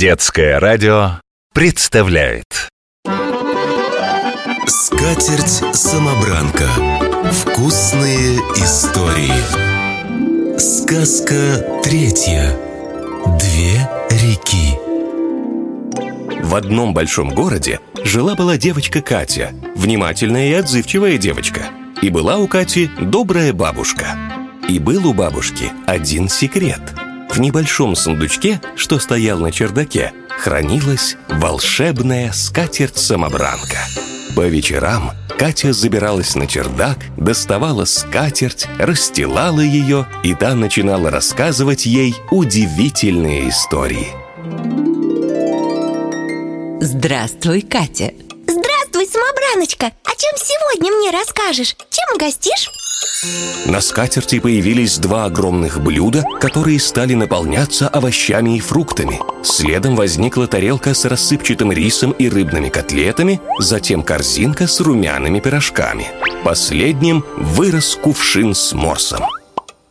Детское радио представляет Скатерть-самобранка. Вкусные истории. Сказка третья. Две реки. В одном большом городе жила-была девочка Катя, внимательная и отзывчивая девочка. И была у Кати добрая бабушка. И был у бабушки один секрет. В небольшом сундучке, что стоял на чердаке, хранилась волшебная скатерть-самобранка. По вечерам Катя забиралась на чердак, доставала скатерть, расстилала ее, и та начинала рассказывать ей удивительные истории. Здравствуй, Катя. Самобраночка! О чем сегодня мне расскажешь? Чем угостишь? На скатерти появились два огромных блюда, которые стали наполняться овощами и фруктами. Следом возникла тарелка с рассыпчатым рисом и рыбными котлетами, затем корзинка с румяными пирожками. Последним вырос кувшин с морсом.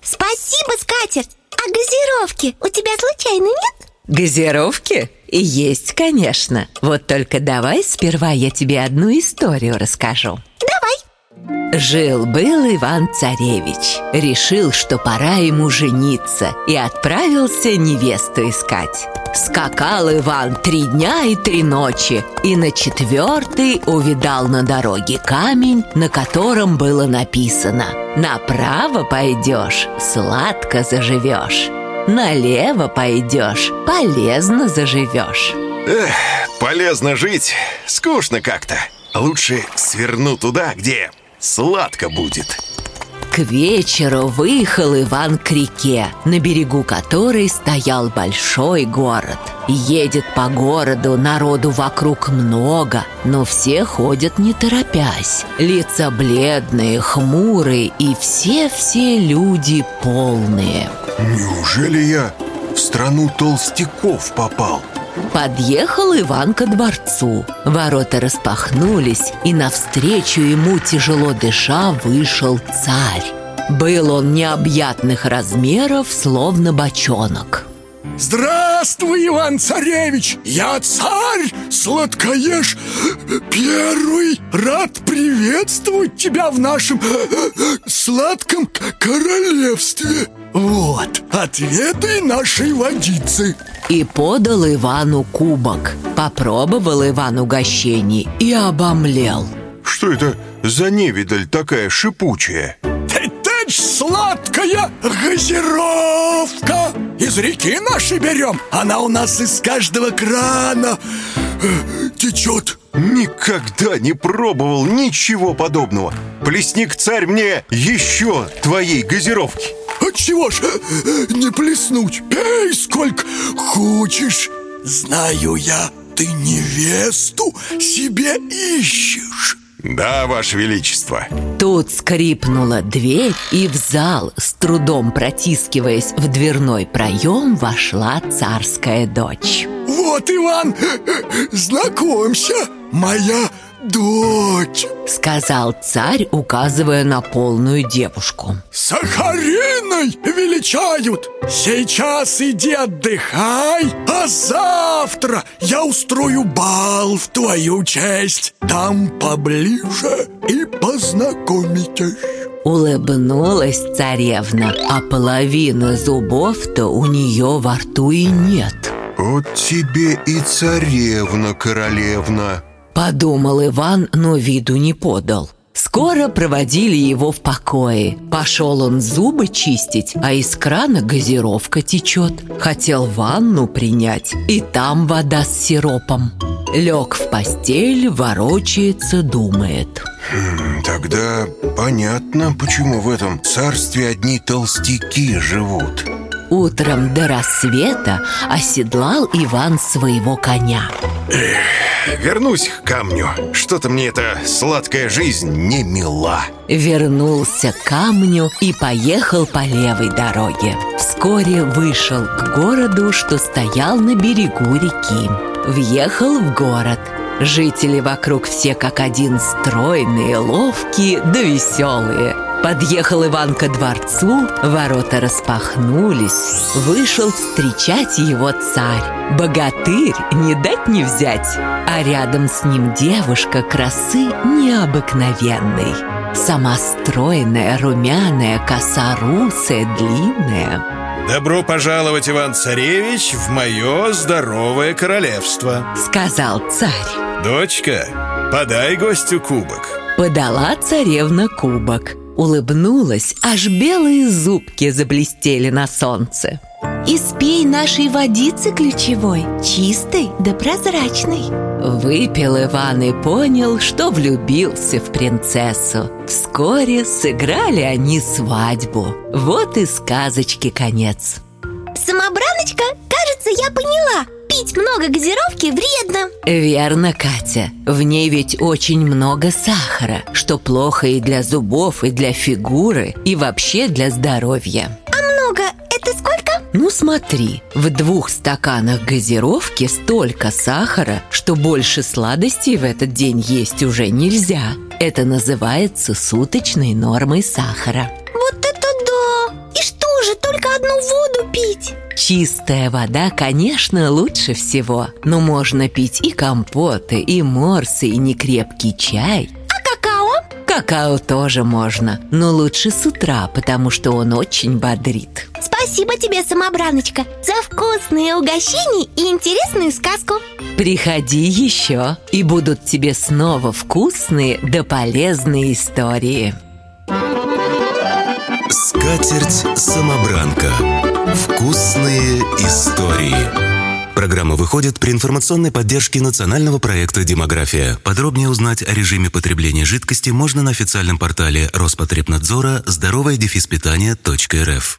Спасибо, скатерть! А газировки у тебя случайно нет? Газировки? Есть, конечно. Вот только давай сперва я тебе одну историю расскажу. Давай! Жил-был Иван-царевич. Решил, что пора ему жениться, и отправился невесту искать. Скакал Иван три дня и три ночи, и на четвертый увидал на дороге камень, на котором было написано «Направо пойдешь, сладко заживешь, налево пойдешь, полезно заживешь». Эх, полезно жить, скучно как-то. Лучше сверну туда, где сладко будет. Вечеру выехал Иван к реке, на берегу которой стоял большой город. Едет по городу, народу вокруг много, но все ходят не торопясь. Лица бледные, хмурые и все-все люди полные. Неужели я в страну толстяков попал? Подъехал Иван ко дворцу. Ворота распахнулись, и навстречу ему, тяжело дыша, вышел царь. Был он необъятных размеров, словно бочонок. Здравствуй, Иван-царевич! Я царь, сладкоеж первый Рад приветствовать тебя в нашем сладком королевстве Вот, ответы нашей водицы И подал Ивану кубок. Попробовал Иван угощений и обомлел. Что это за невидаль такая шипучая? Это ж сладкая газировка! Из реки нашей берем. Она у нас из каждого крана э, течет. Никогда не пробовал ничего подобного. Плесник царь мне еще твоей газировки Отчего ж э, не плеснуть? Эй, сколько хочешь Знаю я, ты невесту себе ищешь Да, ваше величество Тут скрипнула дверь, и в зал, с трудом протискиваясь в дверной проем, вошла царская дочь. Вот, Иван, знакомься, моя дочь Сказал царь, указывая на полную девушку. Сахариной величают Сейчас иди отдыхай А завтра я устрою бал в твою честь Там поближе и познакомитесь Улыбнулась царевна, а половины зубов-то у нее во рту и нет. Вот тебе и царевна королевна Подумал Иван, но виду не подал. Скоро проводили его в покое. Пошел он зубы чистить, а из крана газировка течет. Хотел ванну принять, и там вода с сиропом. Лег в постель, ворочается, думает. Тогда понятно, почему в этом царстве одни толстяки живут Утром до рассвета оседлал Иван своего коня. Вернусь к камню Что-то мне эта сладкая жизнь не мила Вернулся к камню и поехал по левой дороге. Вскоре вышел к городу, что стоял на берегу реки. Въехал в город. Жители вокруг все как один стройные, ловкие да веселые. Подъехал Иван ко дворцу, ворота распахнулись. Вышел встречать его царь. Богатырь не дать не взять, а рядом с ним девушка красы необыкновенной. Сама стройная, румяная, коса русая, длинная. Добро пожаловать, Иван-Царевич, в мое здоровое королевство Сказал царь. Дочка, подай гостю кубок Подала царевна кубок. Улыбнулась, аж белые зубки заблестели на солнце. Испей нашей водицы ключевой Чистой да прозрачной Выпил Иван и понял, что влюбился в принцессу. Вскоре сыграли они свадьбу. Вот и сказочки конец. Самобраночка, кажется, я поняла Пить много газировки вредно Верно, Катя. В ней ведь очень много сахара, что плохо и для зубов, и для фигуры, и вообще для здоровья. А много это сколько? Ну смотри, в двух стаканах газировки столько сахара, что больше сладостей в этот день есть уже нельзя. Это называется суточной нормой сахара. Вот это да! И что же, только одну воду пить? Чистая вода, конечно, лучше всего, но можно пить и компоты, и морсы, и некрепкий чай. А какао? Какао тоже можно, но лучше с утра, потому что он очень бодрит. Спасибо тебе, самобраночка За вкусные угощения и интересную сказку Приходи еще, и будут тебе снова вкусные да полезные истории. Скатерть-самобранка. Вкусные истории. Программа выходит при информационной поддержке национального проекта «Демография». Подробнее узнать о режиме потребления жидкости можно на официальном портале Роспотребнадзора здоровое питание.рф.